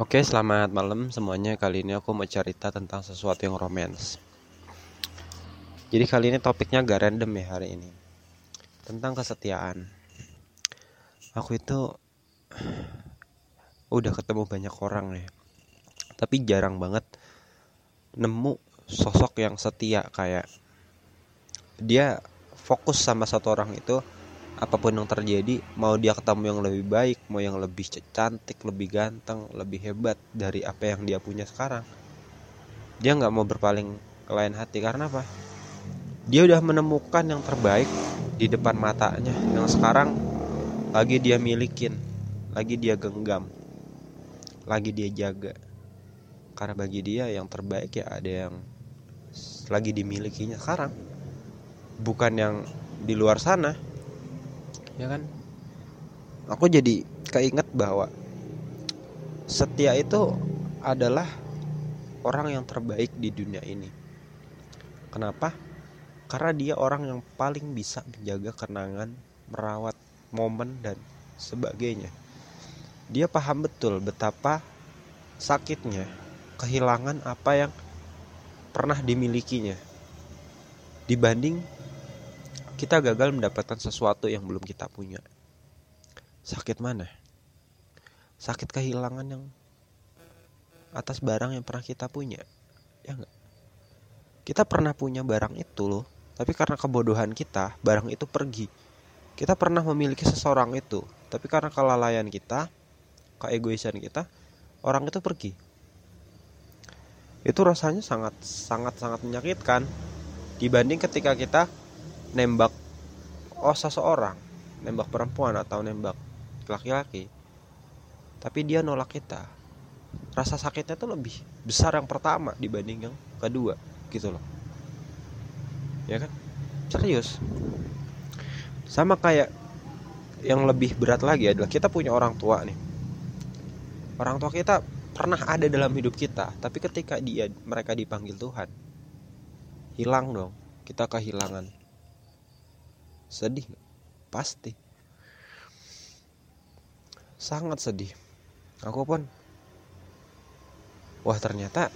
Oke, selamat malam semuanya. Kali ini aku mau cerita tentang sesuatu yang romance. Jadi kali ini topiknya gak random ya hari ini. Tentang kesetiaan. Aku itu udah ketemu banyak orang ya. Tapi jarang banget nemu sosok yang setia kayak dia fokus sama satu orang itu apa pun yang terjadi mau dia ketemu yang lebih baik mau yang lebih cantik lebih ganteng lebih hebat dari apa yang dia punya sekarang dia nggak mau berpaling ke lain hati. Karena apa? Dia udah menemukan yang terbaik di depan matanya yang sekarang lagi dia milikin lagi dia genggam lagi dia jaga. Karena bagi dia yang terbaik ya ada yang lagi dimilikinya. Sekarang bukan yang di luar sana ya kan? Aku jadi keinget bahwa setia itu adalah orang yang terbaik di dunia ini. Kenapa? Karena dia orang yang paling bisa menjaga kenangan merawat momen dan sebagainya. Dia paham betul betapa sakitnya kehilangan apa yang pernah dimilikinya dibanding kita gagal mendapatkan sesuatu yang belum kita punya. Sakit mana? Sakit kehilangan yang atas barang yang pernah kita punya. Ya enggak? Kita pernah punya barang itu loh, tapi karena kebodohan kita, barang itu pergi. Kita pernah memiliki seseorang itu, tapi karena kelalaian kita, keegoisan kita, orang itu pergi. Itu rasanya sangat sangat sangat menyakitkan dibanding ketika kita nembak oh seseorang nembak perempuan atau nembak laki-laki tapi dia nolak kita. Rasa sakitnya tuh lebih besar yang pertama dibanding yang kedua gitu loh. Ya kan? Serius. Sama kayak yang lebih berat lagi adalah kita punya orang tua nih. Orang tua kita pernah ada dalam hidup kita tapi ketika dia mereka dipanggil Tuhan hilang dong kita kehilangan Sedih Pasti. Sangat sedih. Aku pun Wah ternyata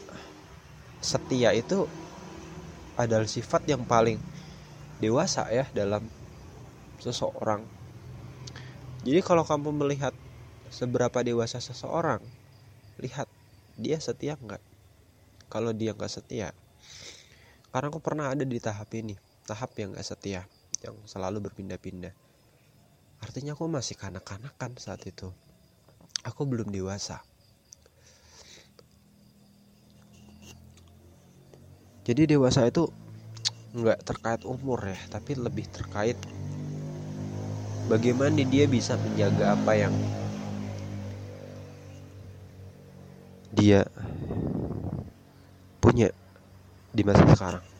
setia itu adalah sifat yang paling dewasa ya dalam seseorang. Jadi kalau kamu melihat seberapa dewasa seseorang, lihat dia setia nggak. Kalau dia nggak setia, karena aku pernah ada di tahap ini, tahap yang nggak setia yang selalu berpindah-pindah. Artinya aku masih kanak-kanakan saat itu. Aku belum dewasa. Jadi dewasa itu nggak terkait umur ya, tapi lebih terkait bagaimana dia bisa menjaga apa yang dia punya di masa sekarang.